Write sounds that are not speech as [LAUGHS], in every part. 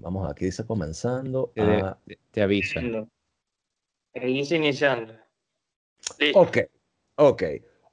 Vamos, aquí dice comenzando. Te, te avisa. Dice iniciando. Ok, ok.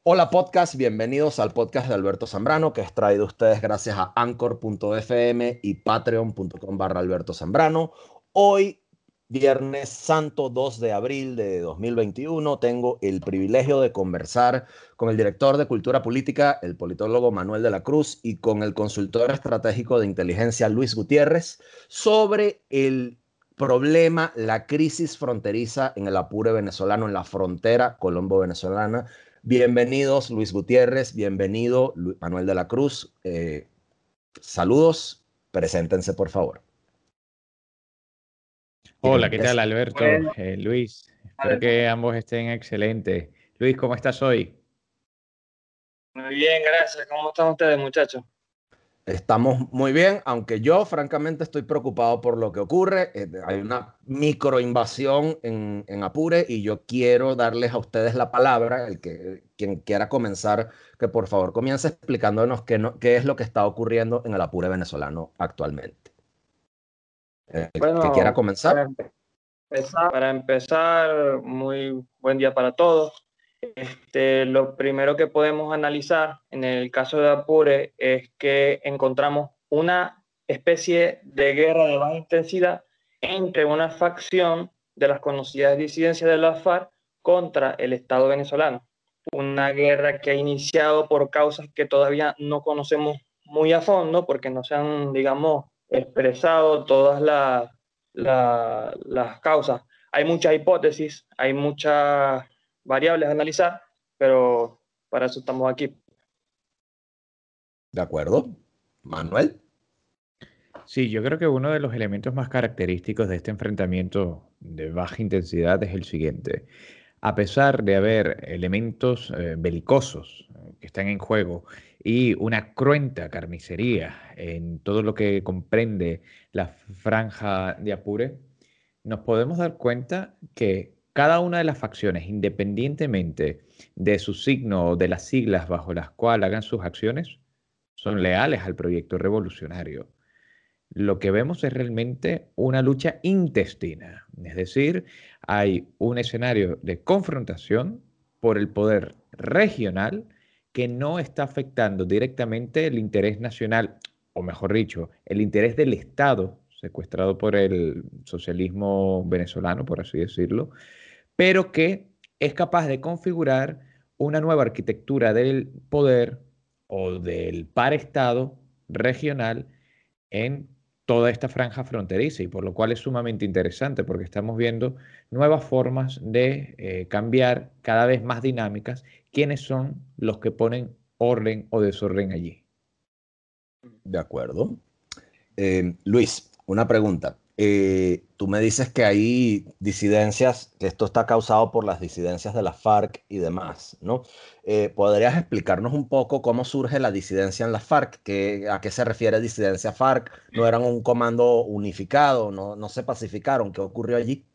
Hola podcast, bienvenidos al podcast de Alberto Zambrano, que es traído a ustedes gracias a anchor.fm y patreon.com barra Alberto Zambrano. Hoy, viernes santo 2 de abril de 2021, tengo el privilegio de conversar con el director de Cultura Política, el politólogo Manuel de la Cruz, y con el consultor estratégico de inteligencia Luis Gutiérrez sobre el problema, la crisis fronteriza en el Apure venezolano, en la frontera colombo-venezolana. Bienvenidos Luis Gutiérrez, bienvenido Manuel de la Cruz. Eh, saludos, preséntense por favor. Hola, ¿qué tal Alberto? Eh, Luis, espero que ambos estén excelentes. Luis, ¿cómo estás hoy? Muy bien, gracias. ¿Cómo están ustedes, muchachos? Estamos muy bien, aunque yo francamente estoy preocupado por lo que ocurre. Eh, hay una microinvasión en, en Apure y yo quiero darles a ustedes la palabra, el que quien quiera comenzar, que por favor comience explicándonos qué, qué es lo que está ocurriendo en el Apure venezolano actualmente. Eh, que quiera comenzar. para empezar, muy buen día para todos. Este, lo primero que podemos analizar en el caso de Apure es que encontramos una especie de guerra de baja intensidad entre una facción de las conocidas disidencias de la FARC contra el Estado venezolano. Una guerra que ha iniciado por causas que todavía no conocemos muy a fondo porque no se han, digamos, expresado todas las, las causas. Hay muchas hipótesis, hay muchas variables a analizar, pero para eso estamos aquí. De acuerdo. Manuel. Sí, yo creo que uno de los elementos más característicos de este enfrentamiento de baja intensidad es el siguiente. A pesar de haber elementos eh, belicosos eh, que están en juego y una cruenta carnicería en todo lo que comprende la franja de Apure, nos podemos dar cuenta que cada una de las facciones, independientemente de su signo o de las siglas bajo las cuales hagan sus acciones, son leales al proyecto revolucionario. Lo que vemos es realmente una lucha intestina, es decir, hay un escenario de confrontación por el poder regional que no está afectando directamente el interés nacional, o mejor dicho, el interés del Estado secuestrado por el socialismo venezolano, por así decirlo, pero que es capaz de configurar una nueva arquitectura del poder o del par Estado regional en toda esta franja fronteriza y por lo cual es sumamente interesante porque estamos viendo nuevas formas de eh, cambiar cada vez más dinámicas quiénes son los que ponen orden o desorden allí. De acuerdo. Eh, Luis, una pregunta. Eh, tú me dices que hay disidencias, que esto está causado por las disidencias de la FARC y demás, ¿no? Eh, ¿Podrías explicarnos un poco cómo surge la disidencia en la FARC? ¿A qué se refiere disidencia FARC? ¿No eran un comando unificado? ¿No, no se pacificaron? ¿Qué ocurrió allí?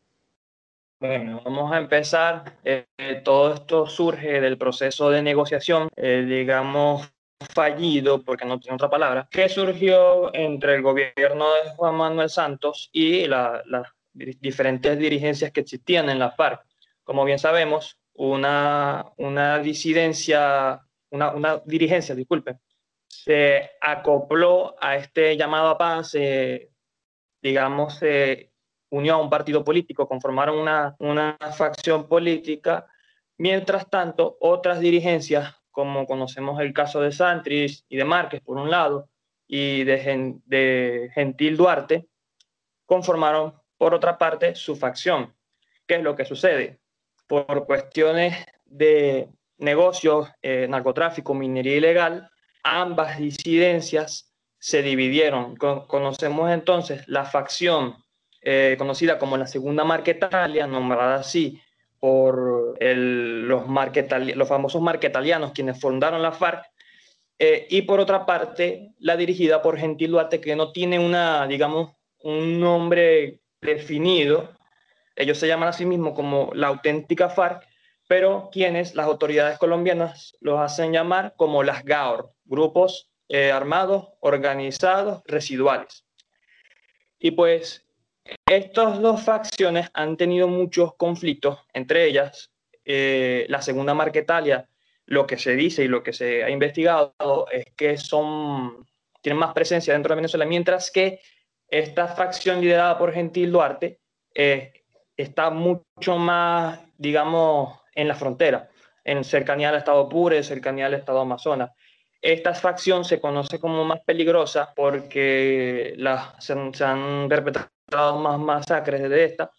Bueno, vamos a empezar. Eh, todo esto surge del proceso de negociación, digamos, fallido, porque no tiene otra palabra, que surgió entre el gobierno de Juan Manuel Santos y las diferentes dirigencias que existían en la FARC. Como bien sabemos, una, una disidencia, una, una dirigencia, disculpe, se acopló a este llamado a paz, digamos, se unió a un partido político, conformaron una, una facción política. Mientras tanto, otras dirigencias como conocemos el caso de Santris y de Márquez, por un lado, y de, Gentil Duarte, conformaron, por otra parte, su facción. ¿Qué es lo que sucede? Por cuestiones de negocios, eh, narcotráfico, minería ilegal, ambas disidencias se dividieron. conocemos entonces la facción eh, conocida como la Segunda Marquetalia, nombrada así por los, los famosos marquetalianos, quienes fundaron la FARC, eh, y por otra parte, la dirigida por Gentil Duarte, que no tiene una, digamos, un nombre definido. Ellos se llaman a sí mismos como la auténtica FARC, pero quienes las autoridades colombianas los hacen llamar como las GAOR, grupos eh, armados, organizados, residuales. Y pues estas dos facciones han tenido muchos conflictos, entre ellas eh, la segunda Marquetalia, lo que se dice y lo que se ha investigado es que son, tienen más presencia dentro de Venezuela, mientras que esta facción liderada por Gentil Duarte eh, está mucho más, digamos, en la frontera, en cercanía al Estado Pure, cercanía al Estado Amazonas. Esta facción se conoce como más peligrosa porque se, han perpetrado más masacres de esta.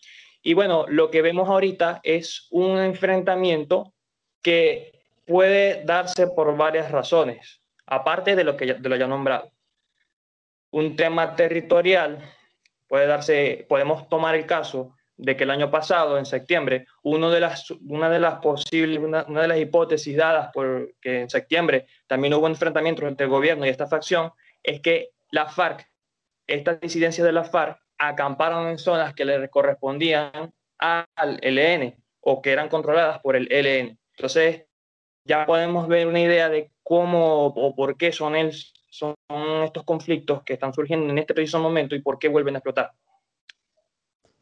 Y bueno, lo que vemos ahorita es un enfrentamiento que puede darse por varias razones, aparte de lo que ya, de lo ya nombrado. Un tema territorial puede darse, podemos tomar el caso de que el año pasado, en septiembre, uno de las, una de las posibles, una, de las hipótesis dadas por que en septiembre también hubo enfrentamientos entre el gobierno y esta facción, es que la FARC, estas disidencias de la FARC, acamparon en zonas que le correspondían al LN o que eran controladas por el LN. Entonces, ya podemos ver una idea de cómo o por qué son, el, son estos conflictos que están surgiendo en este preciso momento y por qué vuelven a explotar.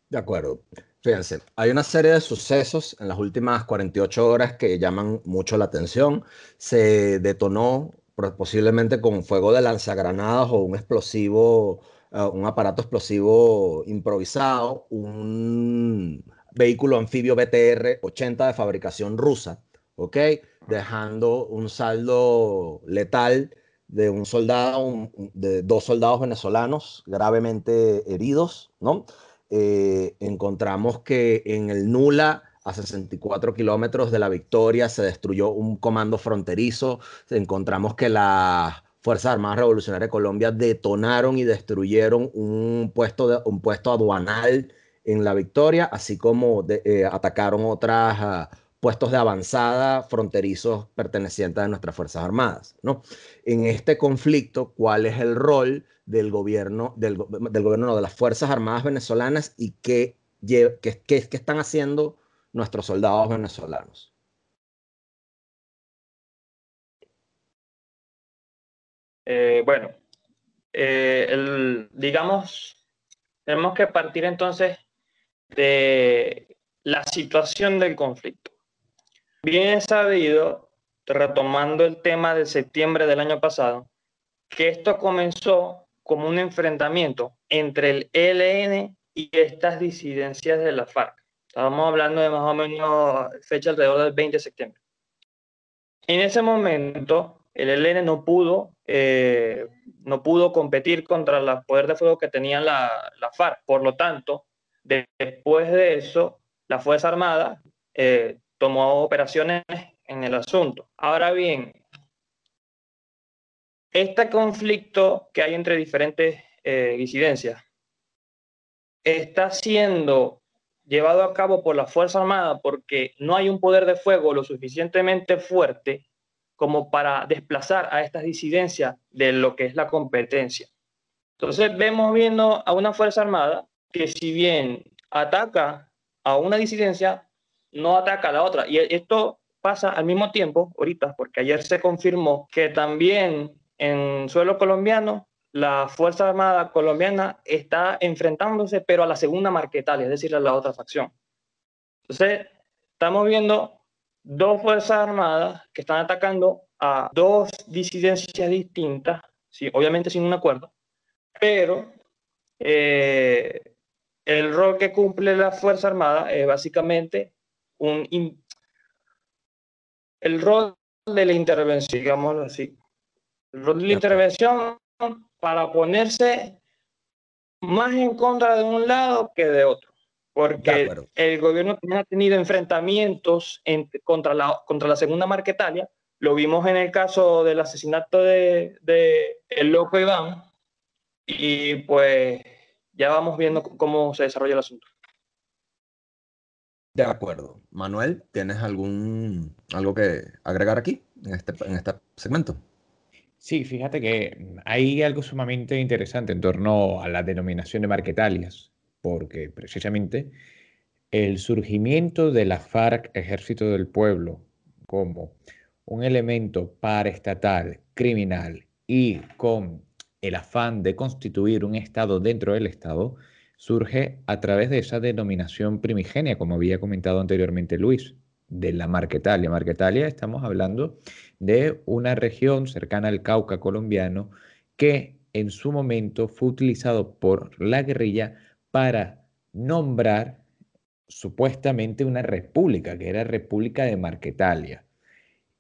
De acuerdo. Fíjense, hay una serie de sucesos en las últimas 48 horas que llaman mucho la atención. Se detonó posiblemente con fuego de lanzagranadas o un explosivo, eh, un aparato explosivo improvisado, un vehículo anfibio BTR-80 de fabricación rusa, ¿ok? Dejando un saldo letal de un soldado, de dos soldados venezolanos gravemente heridos, ¿no? Eh, encontramos que en el Nula, a 64 kilómetros de la Victoria, se destruyó un comando fronterizo. Encontramos que las Fuerzas Armadas Revolucionarias de Colombia detonaron y destruyeron un puesto, un puesto aduanal en la Victoria, así como eh, atacaron otros ah, puestos de avanzada fronterizos pertenecientes a nuestras Fuerzas Armadas. ¿no? En este conflicto, ¿cuál es el rol del gobierno, del, gobierno, de las Fuerzas Armadas venezolanas y qué, qué, qué, están haciendo nuestros soldados venezolanos. Eh, bueno, eh, digamos, tenemos que partir entonces de la situación del conflicto. Bien sabido, retomando el tema de septiembre del año pasado, que esto comenzó como un enfrentamiento entre el ELN y estas disidencias de la FARC. Estábamos hablando de más o menos fecha alrededor del 20 de septiembre. En ese momento, el ELN no pudo, eh, no pudo competir contra el poder de fuego que tenía la, la FARC. Por lo tanto, después de eso, la Fuerza Armada eh, tomó operaciones en el asunto. Ahora bien, este conflicto que hay entre diferentes eh, disidencias está siendo llevado a cabo por la Fuerza Armada porque no hay un poder de fuego lo suficientemente fuerte como para desplazar a estas disidencias de lo que es la competencia. Entonces vemos viendo a una Fuerza Armada que si bien ataca a una disidencia, no ataca a la otra. Y esto pasa al mismo tiempo, ahorita, porque ayer se confirmó que también en suelo colombiano, la Fuerza Armada colombiana está enfrentándose, pero a la segunda Marquetalia, es decir, a la otra facción. Entonces, estamos viendo dos Fuerzas Armadas que están atacando a dos disidencias distintas, sí, obviamente sin un acuerdo, pero eh, el rol que cumple la Fuerza Armada es básicamente un... el rol de la intervención, digámoslo así, la intervención para ponerse más en contra de un lado que de otro, porque el gobierno ha tenido enfrentamientos contra, la, contra la segunda Marquetalia, lo vimos en el caso del asesinato de, de el loco Iván, y pues ya vamos viendo cómo se desarrolla el asunto. De acuerdo. Manuel, ¿tienes algún algo que agregar aquí en este, en este segmento? Sí, fíjate que hay algo sumamente interesante en torno a la denominación de marquetalias, porque precisamente el surgimiento de la FARC, Ejército del Pueblo, como un elemento paraestatal, criminal y con el afán de constituir un Estado dentro del Estado surge a través de esa denominación primigenia, como había comentado anteriormente Luis, de la Marquetalia. Marquetalia estamos hablando de una región cercana al Cauca colombiano que en su momento fue utilizado por la guerrilla para nombrar supuestamente una república, que era República de Marquetalia,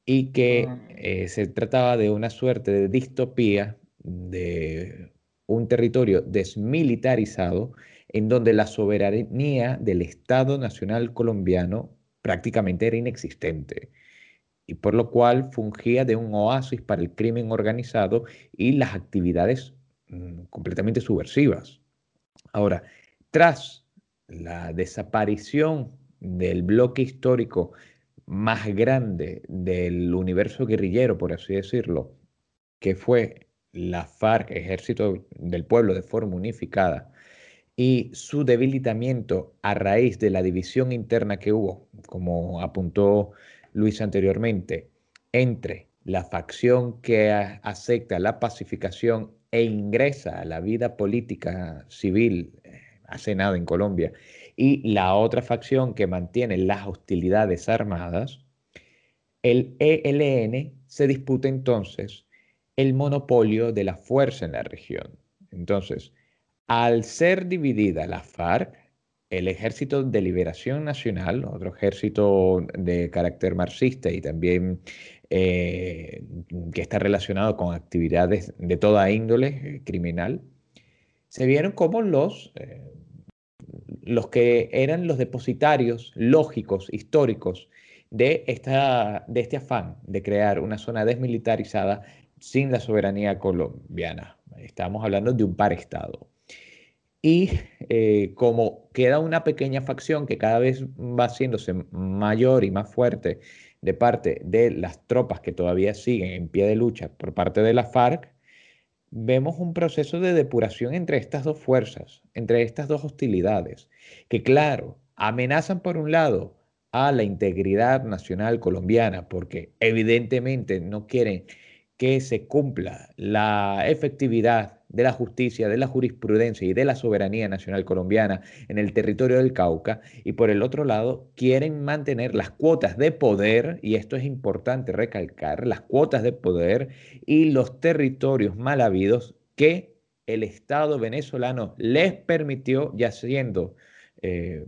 y que ah. eh, se trataba de una suerte de distopía de un territorio desmilitarizado en donde la soberanía del Estado Nacional colombiano prácticamente era inexistente y por lo cual fungía de un oasis para el crimen organizado y las actividades mm, completamente subversivas. Ahora, tras la desaparición del bloque histórico más grande del universo guerrillero, por así decirlo, que fue la FARC, Ejército del Pueblo de forma unificada, y su debilitamiento a raíz de la división interna que hubo, como apuntó Luis anteriormente, entre la facción que acepta la pacificación e ingresa a la vida política civil hace nada en Colombia y la otra facción que mantiene las hostilidades armadas, el ELN se disputa entonces el monopolio de la fuerza en la región. Entonces, al ser dividida la FARC, el Ejército de Liberación Nacional, otro ejército de carácter marxista y también eh, que está relacionado con actividades de toda índole criminal, se vieron como los, eh, los que eran los depositarios lógicos, históricos, de, esta, de este afán de crear una zona desmilitarizada sin la soberanía colombiana. Estamos hablando de un par Estado. Y eh, como queda una pequeña facción que cada vez va haciéndose mayor y más fuerte de parte de las tropas que todavía siguen en pie de lucha por parte de la FARC, vemos un proceso de depuración entre estas dos fuerzas, entre estas dos hostilidades, que claro, amenazan por un lado a la integridad nacional colombiana, porque evidentemente no quieren que se cumpla la efectividad de la justicia, de la jurisprudencia y de la soberanía nacional colombiana en el territorio del Cauca y por el otro lado quieren mantener las cuotas de poder, y esto es importante recalcar, las cuotas de poder y los territorios mal habidos que el Estado venezolano les permitió, ya siendo eh,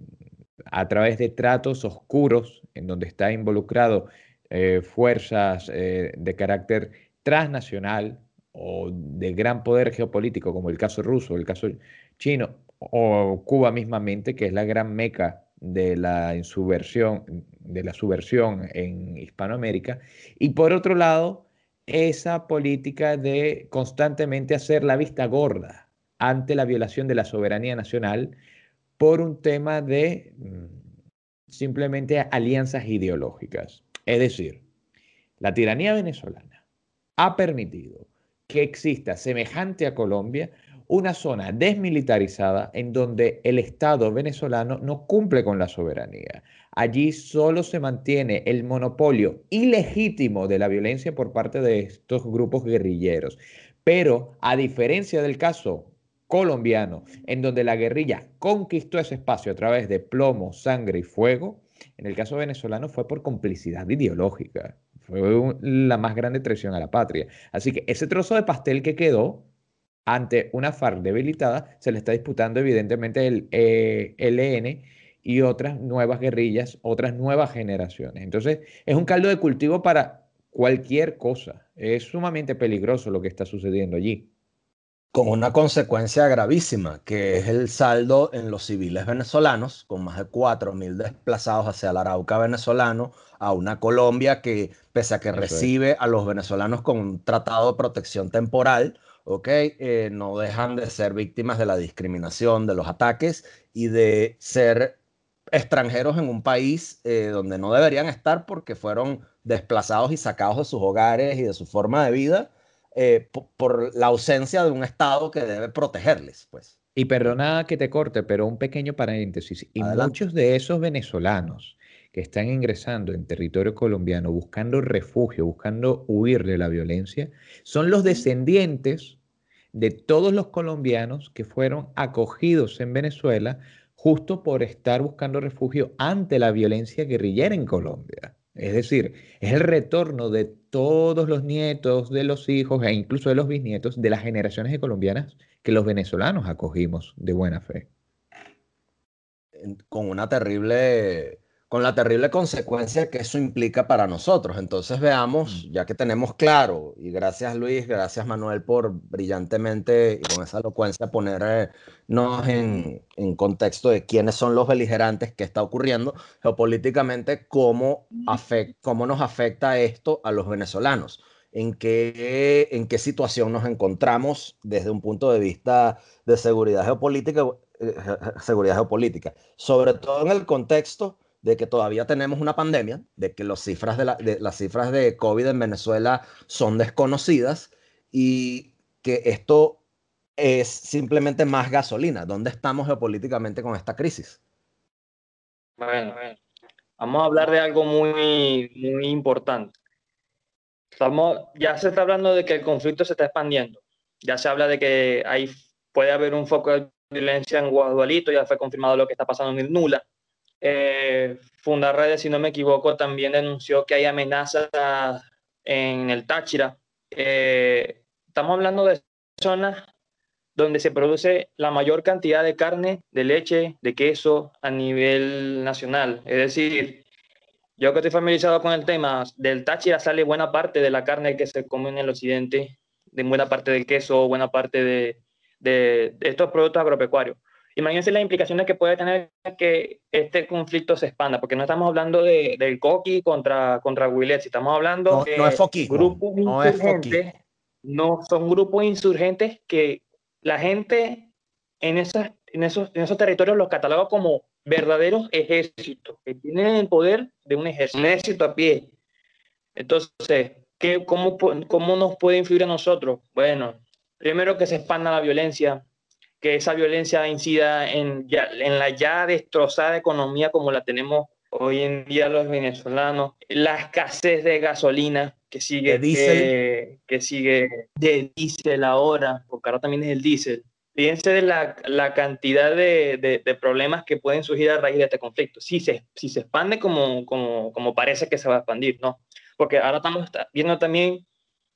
a través de tratos oscuros en donde está involucrado eh, fuerzas eh, de carácter transnacional o de gran poder geopolítico, como el caso ruso, el caso chino, o Cuba mismamente, que es la gran meca de la insubversión, de la subversión en Hispanoamérica, y por otro lado, esa política de constantemente hacer la vista gorda ante la violación de la soberanía nacional por un tema de mm, simplemente alianzas ideológicas. Es decir, la tiranía venezolana ha permitido que exista, semejante a Colombia, una zona desmilitarizada en donde el Estado venezolano no cumple con la soberanía. Allí solo se mantiene el monopolio ilegítimo de la violencia por parte de estos grupos guerrilleros. Pero a diferencia del caso colombiano, en donde la guerrilla conquistó ese espacio a través de plomo, sangre y fuego, en el caso venezolano fue por complicidad ideológica. La más grande traición a la patria. Así que ese trozo de pastel que quedó ante una FARC debilitada se le está disputando evidentemente el ELN e y otras nuevas guerrillas, otras nuevas generaciones. Entonces es un caldo de cultivo para cualquier cosa. Es sumamente peligroso lo que está sucediendo allí con una consecuencia gravísima, que es el saldo en los civiles venezolanos, con más de 4.000 desplazados hacia el Arauca venezolano, a una Colombia que, pese a que recibe a los venezolanos con un tratado de protección temporal, okay, eh, no dejan de ser víctimas de la discriminación, de los ataques y de ser extranjeros en un país eh, donde no deberían estar porque fueron desplazados y sacados de sus hogares y de su forma de vida eh, por, la ausencia de un Estado que debe protegerles, pues. Y perdona que te corte, pero un pequeño paréntesis. Y muchos de esos venezolanos que están ingresando en territorio colombiano buscando refugio, buscando huir de la violencia, son los descendientes de todos los colombianos que fueron acogidos en Venezuela justo por estar buscando refugio ante la violencia guerrillera en Colombia. Es decir, es el retorno de todos los nietos, de los hijos e incluso de los bisnietos de las generaciones de colombianas que los venezolanos acogimos de buena fe. Con una terrible con la terrible consecuencia que eso implica para nosotros. Entonces veamos, mm. ya que tenemos claro, y gracias Luis, gracias Manuel por brillantemente y con esa elocuencia ponernos en, en contexto de quiénes son los beligerantes, qué está ocurriendo geopolíticamente, cómo, cómo nos afecta esto a los venezolanos. En qué, en qué situación nos encontramos desde un punto de vista de seguridad geopolítica, eh, seguridad geopolítica, sobre todo en el contexto de que todavía tenemos una pandemia, de que las cifras de, las cifras de COVID en Venezuela son desconocidas y que esto es simplemente más gasolina. ¿Dónde estamos geopolíticamente con esta crisis? Bueno, vamos a hablar de algo muy, muy importante. Estamos, ya se está hablando de que el conflicto se está expandiendo. Ya se habla de que hay, puede haber un foco de violencia en Guadualito, ya fue confirmado lo que está pasando en el Nula eh, Fundarredes, si no me equivoco, también denunció que hay amenazas en el Táchira. Eh, estamos hablando de zonas donde se produce la mayor cantidad de carne, de leche, de queso a nivel nacional. Es decir, yo que estoy familiarizado con el tema, del Táchira sale buena parte de la carne que se come en el occidente, de buena parte del queso, buena parte de, de estos productos agropecuarios. Imagínense las implicaciones que puede tener que este conflicto se expanda, porque no estamos hablando de, del Coqui contra, contra Willet, estamos hablando de grupos no insurgentes, no son grupos insurgentes que la gente en, esas, en, esos, en esos territorios los cataloga como verdaderos ejércitos, que tienen el poder de un ejército, un ejército a pie. Entonces, ¿qué, cómo, ¿cómo nos puede influir a nosotros? Bueno, primero que se expanda la violencia, que esa violencia incida en, en la ya destrozada economía como la tenemos hoy en día los venezolanos, la escasez de gasolina que sigue, de que, sigue de diésel ahora, porque ahora también es el diésel. Fíjense de la, la cantidad de, de, problemas que pueden surgir a raíz de este conflicto. Si se, si se expande como, como, como parece que se va a expandir, ¿no? Porque ahora estamos viendo también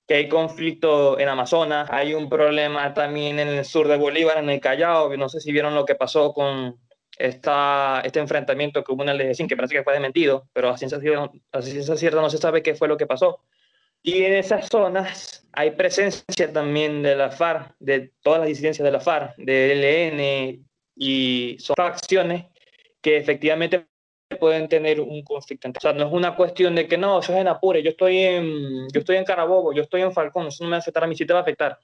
que hay conflicto en Amazonas, hay un problema también en el sur de Bolívar, en el Callao, no sé si vieron lo que pasó con esta, este enfrentamiento que hubo en el DG5, que parece que fue desmentido, pero a ciencia, a ciencia cierta no se sabe qué fue lo que pasó. Y en esas zonas hay presencia también de la FARC, de todas las disidencias de la FARC, de ELN, y son facciones que efectivamente pueden tener un conflicto. O sea, no es una cuestión de que no, eso es en Apure, yo estoy en, yo estoy en Carabobo, yo estoy en Falcón, eso no me va a afectar a mí, sí te va a afectar.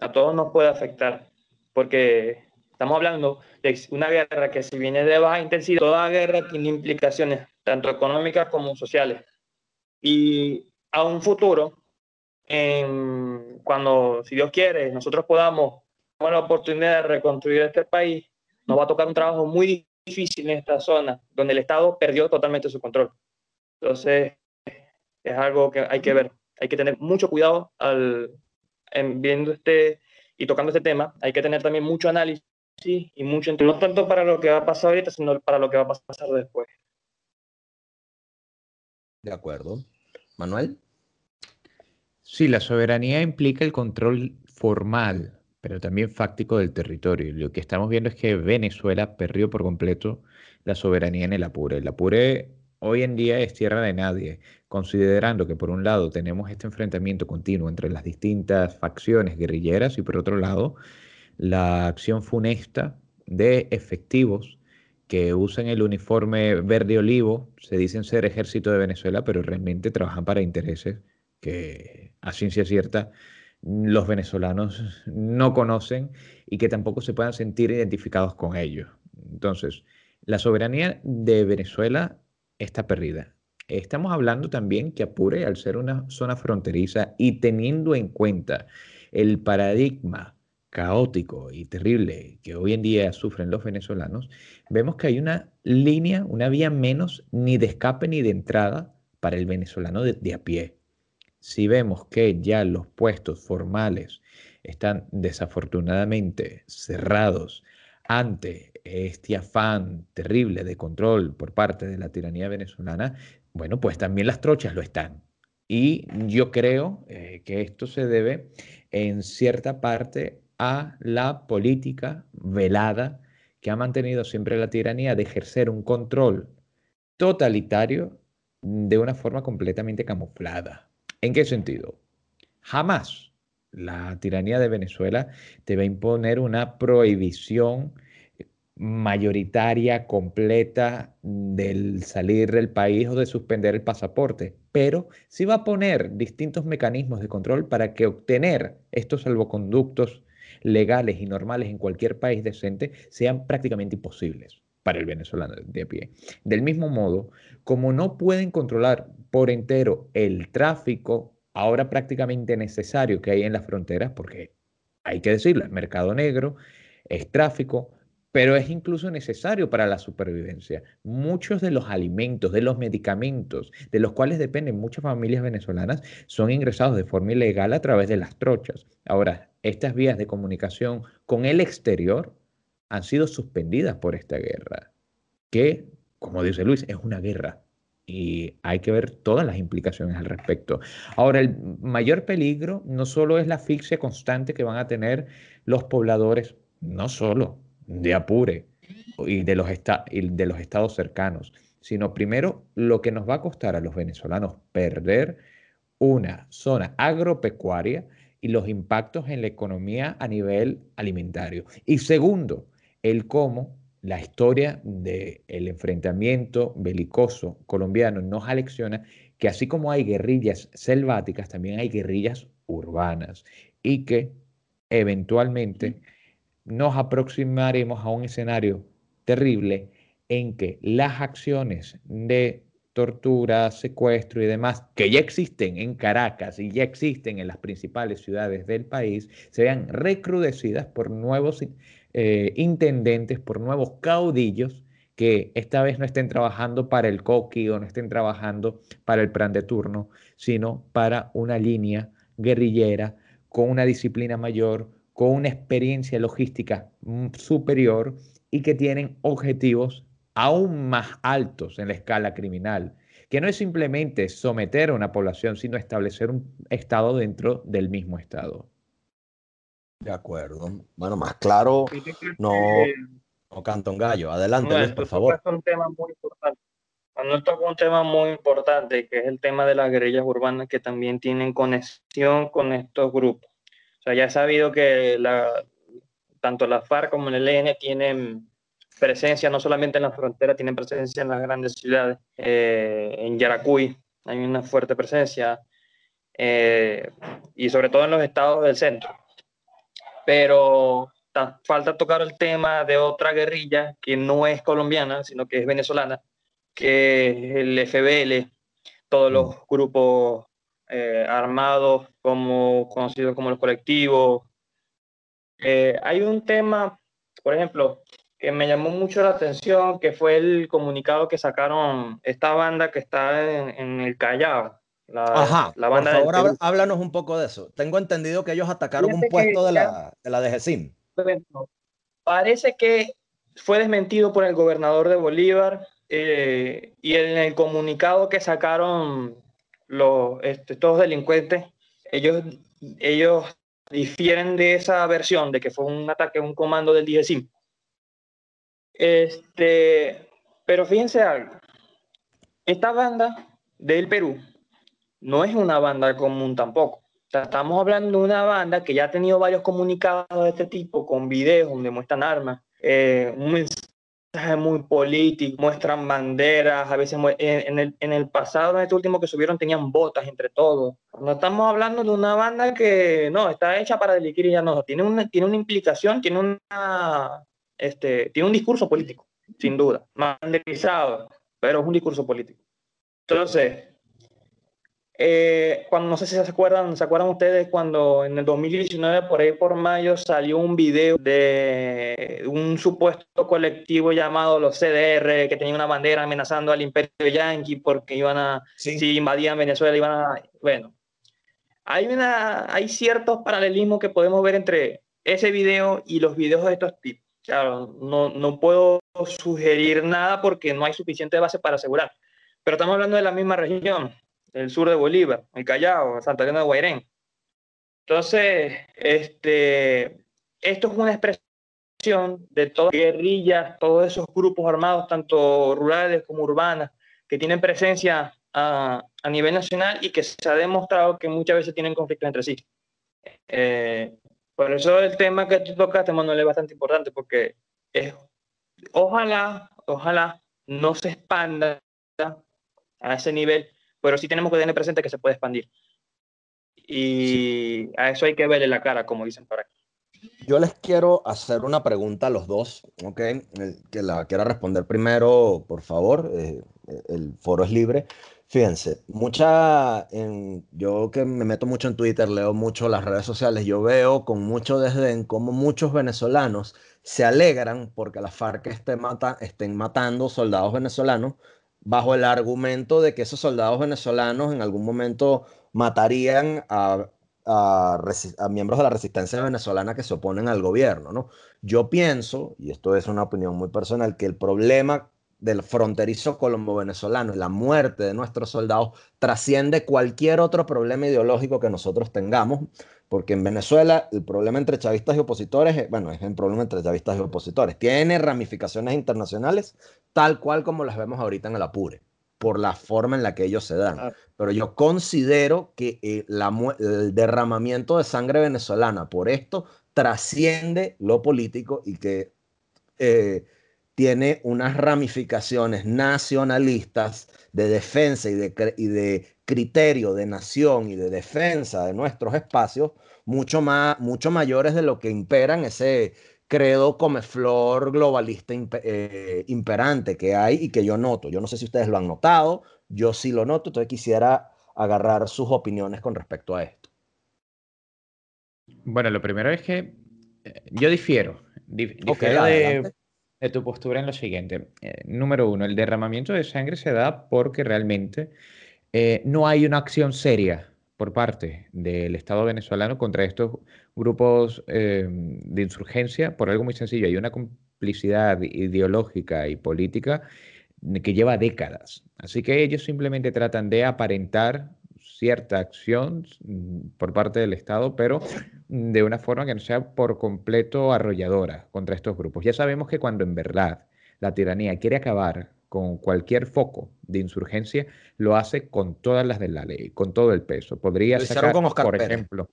A todos nos puede afectar, porque estamos hablando de una guerra que si viene de baja intensidad, toda guerra tiene implicaciones, tanto económicas como sociales. Y a un futuro, en, cuando, si Dios quiere, nosotros podamos tener la oportunidad de reconstruir este país, nos va a tocar un trabajo muy difícil en esta zona, donde el Estado perdió totalmente su control. Entonces, es algo que hay que ver. Hay que tener mucho cuidado al, en viendo este y tocando este tema. Hay que tener también mucho análisis y mucho, no tanto para lo que va a pasar ahorita, sino para lo que va a pasar después. De acuerdo. Manuel. Sí, la soberanía implica el control formal pero también fáctico del territorio. Lo que estamos viendo es que Venezuela perdió por completo la soberanía en el Apure. El Apure hoy en día es tierra de nadie, considerando que por un lado tenemos este enfrentamiento continuo entre las distintas facciones guerrilleras y por otro lado la acción funesta de efectivos que usan el uniforme verde olivo, se dicen ser ejército de Venezuela, pero realmente trabajan para intereses que a ciencia cierta los venezolanos no conocen y que tampoco se puedan sentir identificados con ellos. Entonces, la soberanía de Venezuela está perdida. Estamos hablando también que Apure, al ser una zona fronteriza y teniendo en cuenta el paradigma caótico y terrible que hoy en día sufren los venezolanos, vemos que hay una línea, una vía menos ni de escape ni de entrada para el venezolano de, a pie si vemos que ya los puestos formales están desafortunadamente cerrados ante este afán terrible de control por parte de la tiranía venezolana, bueno, pues también las trochas lo están. Y yo creo eh, que esto se debe en cierta parte a la política velada que ha mantenido siempre la tiranía de ejercer un control totalitario de una forma completamente camuflada. ¿En qué sentido? Jamás la tiranía de Venezuela te va a imponer una prohibición mayoritaria, completa del salir del país o de suspender el pasaporte, pero sí va a poner distintos mecanismos de control para que obtener estos salvoconductos legales y normales en cualquier país decente sean prácticamente imposibles para el venezolano de pie. Del mismo modo, como no pueden controlar por entero el tráfico ahora prácticamente necesario que hay en las fronteras, porque hay que decirlo, el mercado negro, es tráfico, pero es incluso necesario para la supervivencia. Muchos de los alimentos, de los medicamentos, de los cuales dependen muchas familias venezolanas, son ingresados de forma ilegal a través de las trochas. Ahora, estas vías de comunicación con el exterior han sido suspendidas por esta guerra, que, como dice Luis, es una guerra y hay que ver todas las implicaciones al respecto. Ahora, el mayor peligro no solo es la asfixia constante que van a tener los pobladores, no solo de Apure y de los, y de los estados cercanos, sino primero lo que nos va a costar a los venezolanos perder una zona agropecuaria y los impactos en la economía a nivel alimentario. Y segundo, el cómo la historia del enfrentamiento belicoso colombiano nos alecciona que así como hay guerrillas selváticas, también hay guerrillas urbanas y que eventualmente nos aproximaremos a un escenario terrible en que las acciones de tortura, secuestro y demás, que ya existen en Caracas y ya existen en las principales ciudades del país, se vean recrudecidas por nuevos eh, intendentes, por nuevos caudillos que esta vez no estén trabajando para el coqui o no estén trabajando para el plan de turno, sino para una línea guerrillera con una disciplina mayor, con una experiencia logística mm, superior y que tienen objetivos aún más altos en la escala criminal, que no es simplemente someter a una población, sino establecer un Estado dentro del mismo Estado. De acuerdo. Bueno, más claro, no, no canta un gallo. Adelante, Luis, por favor. Es un tema muy importante. Cuando toca un tema muy importante, que es el tema de las guerrillas urbanas, que también tienen conexión con estos grupos. O sea, ya he sabido que la, tanto la FARC como el ELN tienen presencia no solamente en la frontera, tienen presencia en las grandes ciudades. Eh, en Yaracuy hay una fuerte presencia eh, y sobre todo en los estados del centro. Pero falta tocar el tema de otra guerrilla que no es colombiana, sino que es venezolana, que es el FBL, todos los mm. grupos eh, armados, como, conocidos como los colectivos. Eh, hay un tema, por ejemplo, que me llamó mucho la atención, que fue el comunicado que sacaron esta banda que está en, el Callao. La, Ajá, la banda por favor, háblanos un poco de eso. Tengo entendido que ellos atacaron un puesto de la, de la DGCIM. Parece que fue desmentido por el gobernador de Bolívar eh, y en el comunicado que sacaron los, este, estos delincuentes, ellos, ellos difieren de esa versión de que fue un ataque, un comando del DGCIM. Este, pero fíjense algo, esta banda del Perú no es una banda común tampoco. estamos hablando de una banda que ya ha tenido varios comunicados de este tipo, con videos donde muestran armas, eh, un muy político, muestran banderas, a veces en, el, en el pasado, en este último que subieron, tenían botas entre todos. No estamos hablando de una banda que no, está hecha para delinquir y ya no, tiene una, tiene una implicación, tiene, una, este, tiene un discurso político, sin duda, banderizado, pero es un discurso político. Entonces, eh, cuando no sé si se acuerdan, ¿se acuerdan ustedes cuando en el 2019, por ahí por mayo, salió un video de un supuesto colectivo llamado los CDR que tenía una bandera amenazando al imperio yanqui porque iban a, si invadían Venezuela, iban a, bueno, hay, una, hay ciertos paralelismos que podemos ver entre ese video y los videos de estos tipos. Claro, no, no puedo sugerir nada porque no hay suficiente base para asegurar. Pero estamos hablando de la misma región, el sur de Bolívar, el Callao, Santa Elena de Guairén. Entonces, este, esto es una expresión de todas las guerrillas, todos esos grupos armados, tanto rurales como urbanas, que tienen presencia a, a nivel nacional y que se ha demostrado que muchas veces tienen conflictos entre sí. Eh, por eso el tema que tú tocaste, Manuel, es bastante importante porque es, ojalá, ojalá no se expanda a ese nivel, pero sí tenemos que tener presente que se puede expandir. Y a eso hay que verle la cara, como dicen por aquí. Yo les quiero hacer una pregunta a los dos, ¿ok? Eh, que la quiera responder primero, por favor. Eh, el foro es libre. Fíjense, mucha, en, yo que me meto mucho en Twitter, leo mucho las redes sociales, yo veo con mucho desdén cómo muchos venezolanos se alegran porque las FARC estén, mata, estén matando soldados venezolanos bajo el argumento de que esos soldados venezolanos en algún momento matarían a, miembros de la resistencia venezolana que se oponen al gobierno, ¿no? Yo pienso, y esto es una opinión muy personal, que el problema del fronterizo colombo-venezolano y la muerte de nuestros soldados trasciende cualquier otro problema ideológico que nosotros tengamos, porque en Venezuela el problema entre chavistas y opositores, eh, bueno, es el problema entre chavistas y opositores, tiene ramificaciones internacionales tal cual como las vemos ahorita en el Apure, por la forma en la que ellos se dan. Ah. Pero yo considero que eh, el derramamiento de sangre venezolana por esto trasciende lo político y que... Eh, tiene unas ramificaciones nacionalistas de defensa y de, y de criterio de nación y de defensa de nuestros espacios mucho, más, mucho mayores de lo que imperan ese credo comeflor globalista eh, imperante que hay y que yo noto. Yo no sé si ustedes lo han notado, yo sí lo noto, entonces quisiera agarrar sus opiniones con respecto a esto. Bueno, lo primero es que eh, yo difiero. difiero de, de tu postura en lo siguiente. Eh, número uno, el derramamiento de sangre se da porque realmente eh, no hay una acción seria por parte del Estado venezolano contra estos grupos eh, de insurgencia por algo muy sencillo. Hay una complicidad ideológica y política que lleva décadas. Así que ellos simplemente tratan de aparentar cierta acción mm, por parte del Estado, pero de una forma que no sea por completo arrolladora contra estos grupos. Ya sabemos que cuando en verdad la tiranía quiere acabar con cualquier foco de insurgencia, lo hace con todas las de la ley, con todo el peso. Podría sacar, por ejemplo,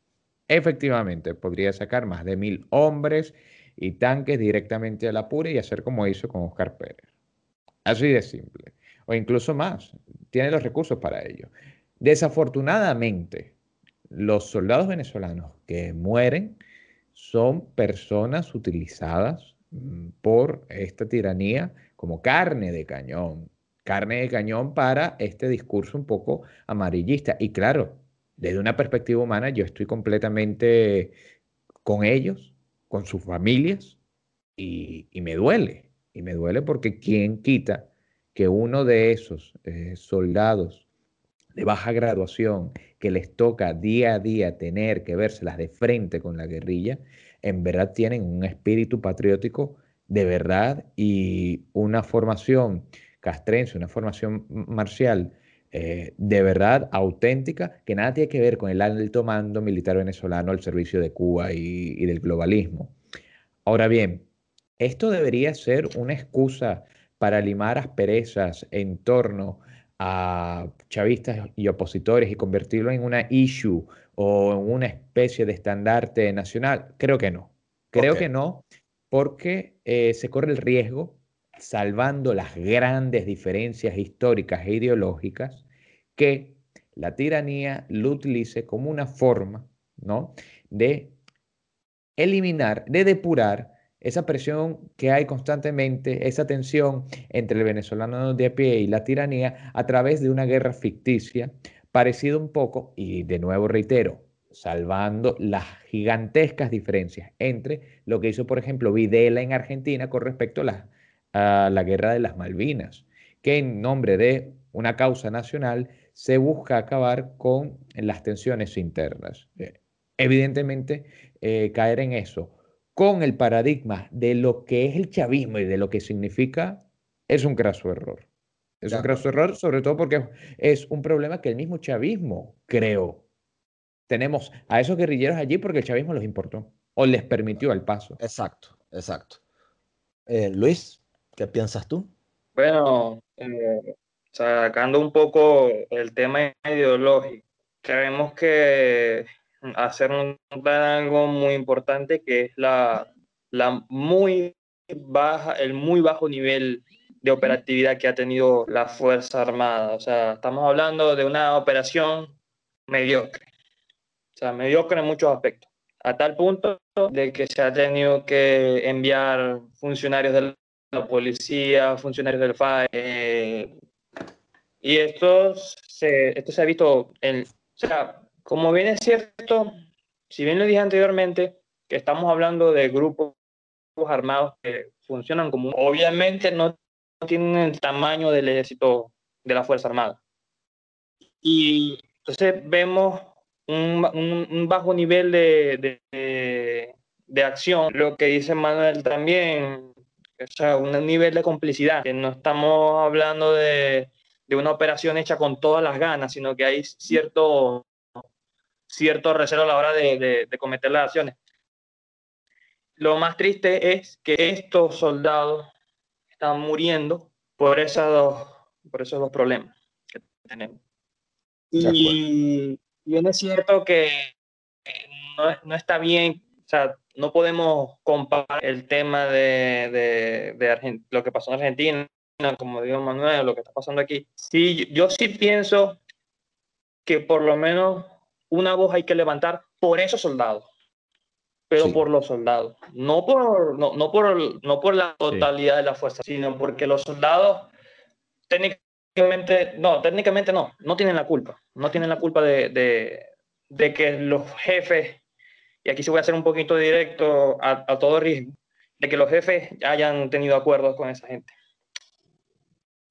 efectivamente, podría sacar más de mil hombres y tanques directamente a la pura y hacer como hizo con Oscar Pérez. Así de simple. O incluso más. Tiene los recursos para ello. Desafortunadamente, los soldados venezolanos que mueren son personas utilizadas mm, por esta tiranía como carne de cañón, carne de cañón para este discurso un poco amarillista. Y claro, desde una perspectiva humana yo estoy completamente con ellos, con sus familias, y, me duele, y me duele porque quién quita que uno de esos eh, soldados de baja graduación que les toca día a día tener que vérselas de frente con la guerrilla, en verdad tienen un espíritu patriótico de verdad y una formación castrense, una formación marcial eh, de verdad auténtica, que nada tiene que ver con el alto mando militar venezolano al servicio de Cuba y, y del globalismo. Ahora bien, esto debería ser una excusa para limar asperezas en torno a chavistas y opositores y convertirlo en una issue o en una especie de estandarte nacional? Creo que no. Creo que no, porque eh, se corre el riesgo, salvando las grandes diferencias históricas e ideológicas, que la tiranía lo utilice como una forma ¿no? de eliminar, de depurar esa presión que hay constantemente, esa tensión entre el venezolano de a pie y la tiranía a través de una guerra ficticia, parecido un poco, y de nuevo reitero, salvando las gigantescas diferencias entre lo que hizo, por ejemplo, Videla en Argentina con respecto a la, a la guerra de las Malvinas, que en nombre de una causa nacional se busca acabar con las tensiones internas. Eh, evidentemente, eh, caer en eso con el paradigma de lo que es el chavismo y de lo que significa es un graso error. Es un graso error, sobre todo porque es un problema que el mismo chavismo creó. Tenemos a esos guerrilleros allí porque el chavismo los importó o les permitió el paso. Exacto, exacto. Eh, Luis, ¿qué piensas tú? Bueno, sacando un poco el tema ideológico, creemos que hacer algo muy importante que es la, la muy baja, el muy bajo nivel de operatividad que ha tenido la Fuerza Armada. O sea, estamos hablando de una operación mediocre. Sea, mediocre en muchos aspectos. A tal punto de que se ha tenido que enviar funcionarios de la policía, funcionarios del FAE, eh, y esto se, esto se ha visto en, o sea, como bien es cierto, si bien lo dije anteriormente, que estamos hablando de grupos armados que funcionan como, obviamente no tienen el tamaño del ejército de la Fuerza Armada. Y entonces vemos un, un, bajo nivel de, de, de, acción, lo que dice Manuel también, o sea, un nivel de complicidad, que no estamos hablando de, de una operación hecha con todas las ganas, sino que hay cierto, cierto recelo a la hora de, de, cometer las acciones. Lo más triste es que estos soldados están muriendo por, esos dos, por esos dos problemas que tenemos. Y bien es cierto que no, no, está bien, o sea, no podemos comparar el tema de, de, de lo que pasó en Argentina como dijo Manuel, lo que está pasando aquí. Sí, yo sí pienso que por lo menos una voz hay que levantar por esos soldados, pero por los soldados, no por, no, no, por, no por la totalidad de la fuerza, sino porque los soldados técnicamente, no, técnicamente no, no tienen la culpa, no tienen la culpa de, de, de que los jefes, y aquí se voy a hacer un poquito directo a, a todo riesgo, de que los jefes hayan tenido acuerdos con esa gente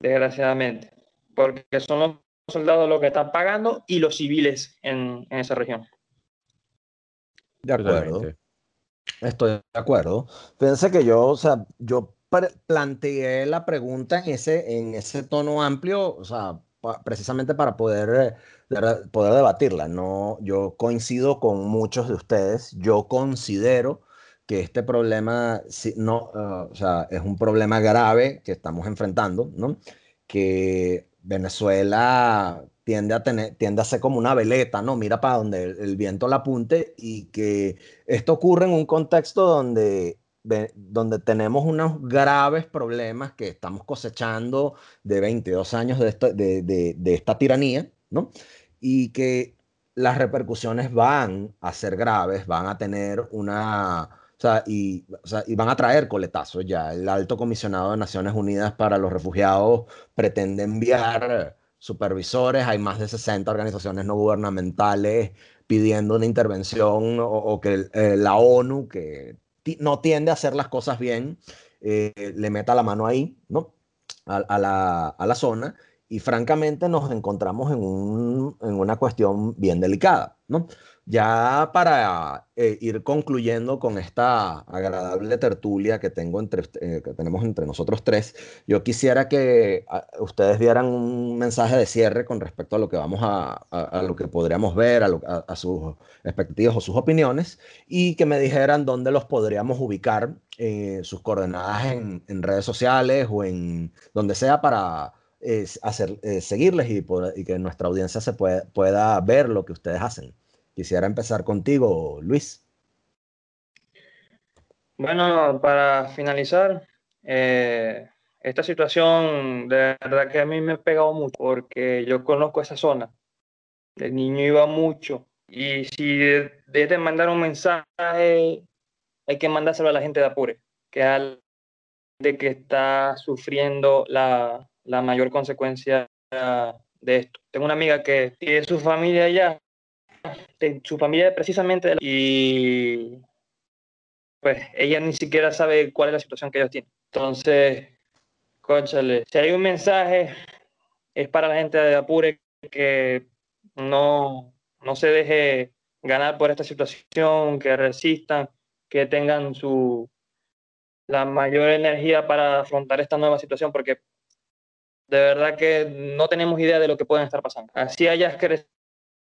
desgraciadamente, porque son los soldados los que están pagando y los civiles en, en esa región. De acuerdo. Estoy de acuerdo. Fíjense que yo, o sea, yo planteé la pregunta en ese, en ese tono amplio, o sea, precisamente para poder, poder debatirla. No, yo coincido con muchos de ustedes. Yo considero que este problema no, ah, o sea, es un problema grave que estamos enfrentando, ¿no? Que Venezuela tiende a, tener, tiende a ser como una veleta, ¿no? Mira para donde el, viento la apunte y que esto ocurre en un contexto donde, donde tenemos unos graves problemas que estamos cosechando de 22 años de esta, de, de, esta tiranía, ¿no? Y que las repercusiones van a ser graves, van a tener una o sea, y, o sea, y van a traer coletazos ya. El alto comisionado de Naciones Unidas para los Refugiados pretende enviar supervisores. Hay más de 60 organizaciones no gubernamentales pidiendo una intervención o, que eh, la ONU, que no tiende a hacer las cosas bien, eh, le meta la mano ahí, ¿no? A, la, zona. Y francamente nos encontramos en, en una cuestión bien delicada, ¿no? Ya para eh, ir concluyendo con esta agradable tertulia que, tengo entre, eh, que tenemos entre nosotros tres, yo quisiera que ah, ustedes dieran un mensaje de cierre con respecto a lo que vamos a, a, lo que podríamos ver, a, sus expectativas o sus opiniones, y que me dijeran dónde los podríamos ubicar, eh, sus coordenadas en, redes sociales o en donde sea para hacer, seguirles y, y, que nuestra audiencia se pueda ver lo que ustedes hacen. Quisiera empezar contigo, Luis. Bueno, para finalizar, eh, esta situación de verdad que a mí me ha pegado mucho porque yo conozco esa zona. El niño iba mucho y si debe mandar un mensaje, hay que mandárselo a la gente de Apure, que es de que está sufriendo la, la mayor consecuencia de esto. Tengo una amiga que tiene su familia allá de su familia precisamente y pues ella ni siquiera sabe cuál es la situación que ellos tienen. Entonces, conchale, si hay un mensaje, es para la gente de Apure que no, no se deje ganar por esta situación, que resistan, que tengan su la mayor energía para afrontar esta nueva situación, porque de verdad que no tenemos idea de lo que pueden estar pasando. Así hayas crecido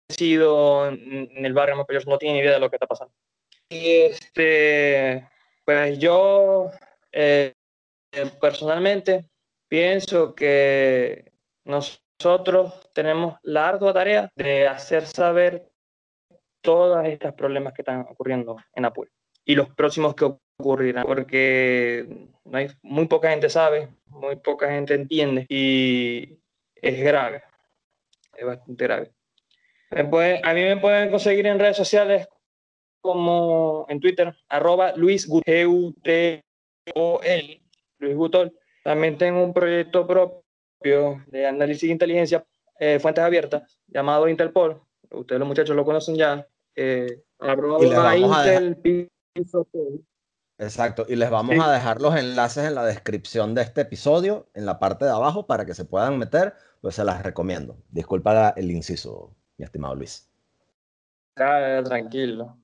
en, el barrio ellos no tienen idea de lo que está pasando. Y este, pues yo eh, personalmente pienso que nosotros tenemos la ardua tarea de hacer saber todos estos problemas que están ocurriendo en Apure y los próximos que ocurrirán, porque hay, muy poca gente sabe, muy poca gente entiende y es grave, es bastante grave. A mí me pueden conseguir en redes sociales como en Twitter, arroba Luis Gutol, Luis Gutol. También tengo un proyecto propio de análisis de inteligencia, eh, fuentes abiertas, llamado Interpol. Ustedes los muchachos lo conocen ya. Eh, arroba Intel, Exacto, y les vamos a dejar los enlaces en la descripción de este episodio, en la parte de abajo, para que se puedan meter, pues se las recomiendo. Disculpa el inciso, mi estimado Luis. tranquilo.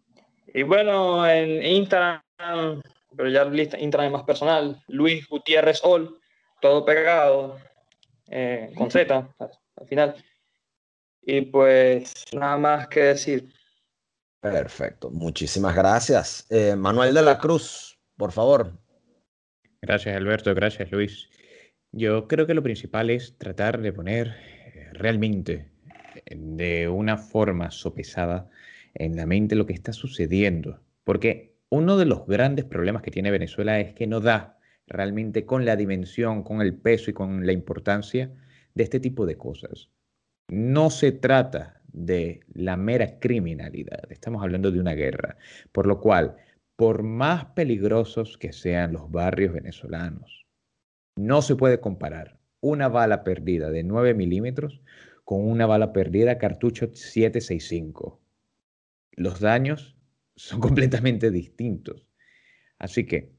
Y bueno, en Instagram, pero ya Instagram es más personal, Luis Gutiérrez All, todo pegado, eh, con Z [LAUGHS] al final. Y pues nada más que decir. Perfecto, muchísimas gracias. Eh, Manuel de la Cruz, por favor. Gracias Alberto, gracias Luis. Yo creo que lo principal es tratar de poner eh, realmente de una forma sopesada en la mente lo que está sucediendo, porque uno de los grandes problemas que tiene Venezuela es que no da realmente con la dimensión, con el peso y con la importancia de este tipo de cosas. No se trata de la mera criminalidad, estamos hablando de una guerra, por lo cual, por más peligrosos que sean los barrios venezolanos, no se puede comparar una bala perdida de 9 milímetros con una bala perdida cartucho 765. Los daños son [LAUGHS] completamente distintos. Así que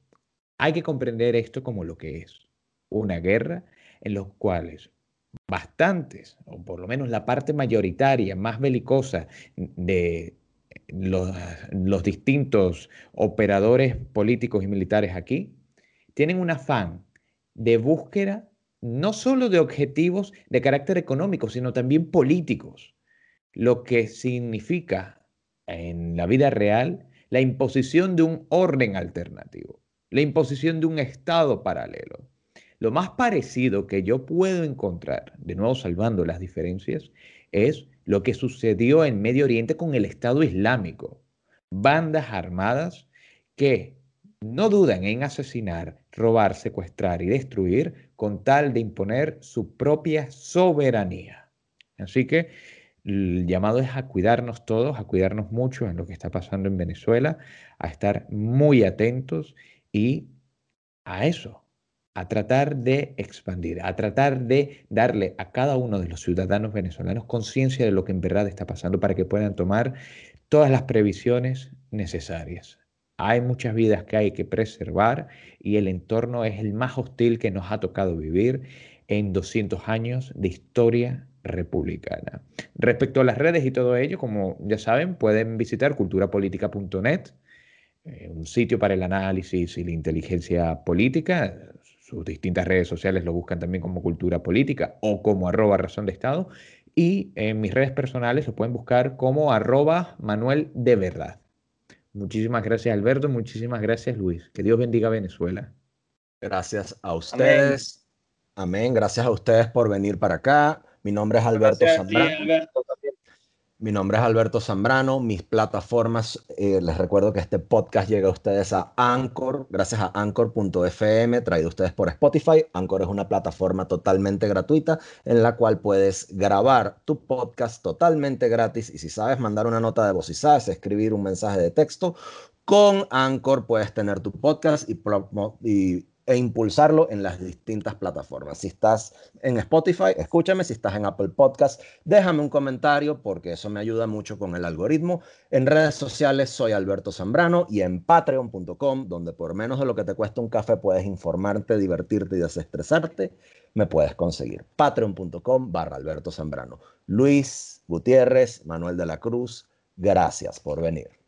hay que comprender esto como lo que es, una guerra en los cuales bastantes, o por lo menos la parte mayoritaria, más belicosa de los, distintos operadores políticos y militares aquí, tienen un afán de búsqueda no solo de objetivos de carácter económico, sino también políticos, lo que significa en la vida real la imposición de un orden alternativo, la imposición de un Estado paralelo. Lo más parecido que yo puedo encontrar, de nuevo salvando las diferencias, es lo que sucedió en Medio Oriente con el Estado Islámico. Bandas armadas que no dudan en asesinar, robar, secuestrar y destruir con tal de imponer su propia soberanía. Así que el llamado es a cuidarnos todos, a cuidarnos mucho en lo que está pasando en Venezuela, a estar muy atentos y a eso, a tratar de expandir, a tratar de darle a cada uno de los ciudadanos venezolanos conciencia de lo que en verdad está pasando para que puedan tomar todas las previsiones necesarias. Hay muchas vidas que hay que preservar y el entorno es el más hostil que nos ha tocado vivir en 200 años de historia republicana. Respecto a las redes y todo ello, como ya saben, pueden visitar culturapolitica.net, eh, un sitio para el análisis y la inteligencia política sus distintas redes sociales lo buscan también como Cultura Política o como arroba Razón de Estado. Y en mis redes personales lo pueden buscar como arroba Manuel de Verdad. Muchísimas gracias Alberto, muchísimas gracias Luis. Que Dios bendiga a Venezuela. Gracias a ustedes. Amén. Gracias a ustedes por venir para acá. Mi nombre es Alberto Zambrano. Mi nombre es Alberto Zambrano. Mis plataformas, eh, les recuerdo que este podcast llega a ustedes a Anchor, gracias a Anchor.fm, traído a ustedes por Spotify. Anchor es una plataforma totalmente gratuita en la cual puedes grabar tu podcast totalmente gratis. Y si sabes mandar una nota de voz y sabes escribir un mensaje de texto, con Anchor puedes tener tu podcast y, y e impulsarlo en las distintas plataformas. Si estás en Spotify, escúchame. Si estás en Apple Podcast, déjame un comentario porque eso me ayuda mucho con el algoritmo. En redes sociales soy Alberto Zambrano y en patreon.com, donde por menos de lo que te cuesta un café puedes informarte, divertirte y desestresarte, me puedes conseguir. Patreon.com barra Alberto Zambrano. Luis Gutiérrez, Manuel de la Cruz, gracias por venir.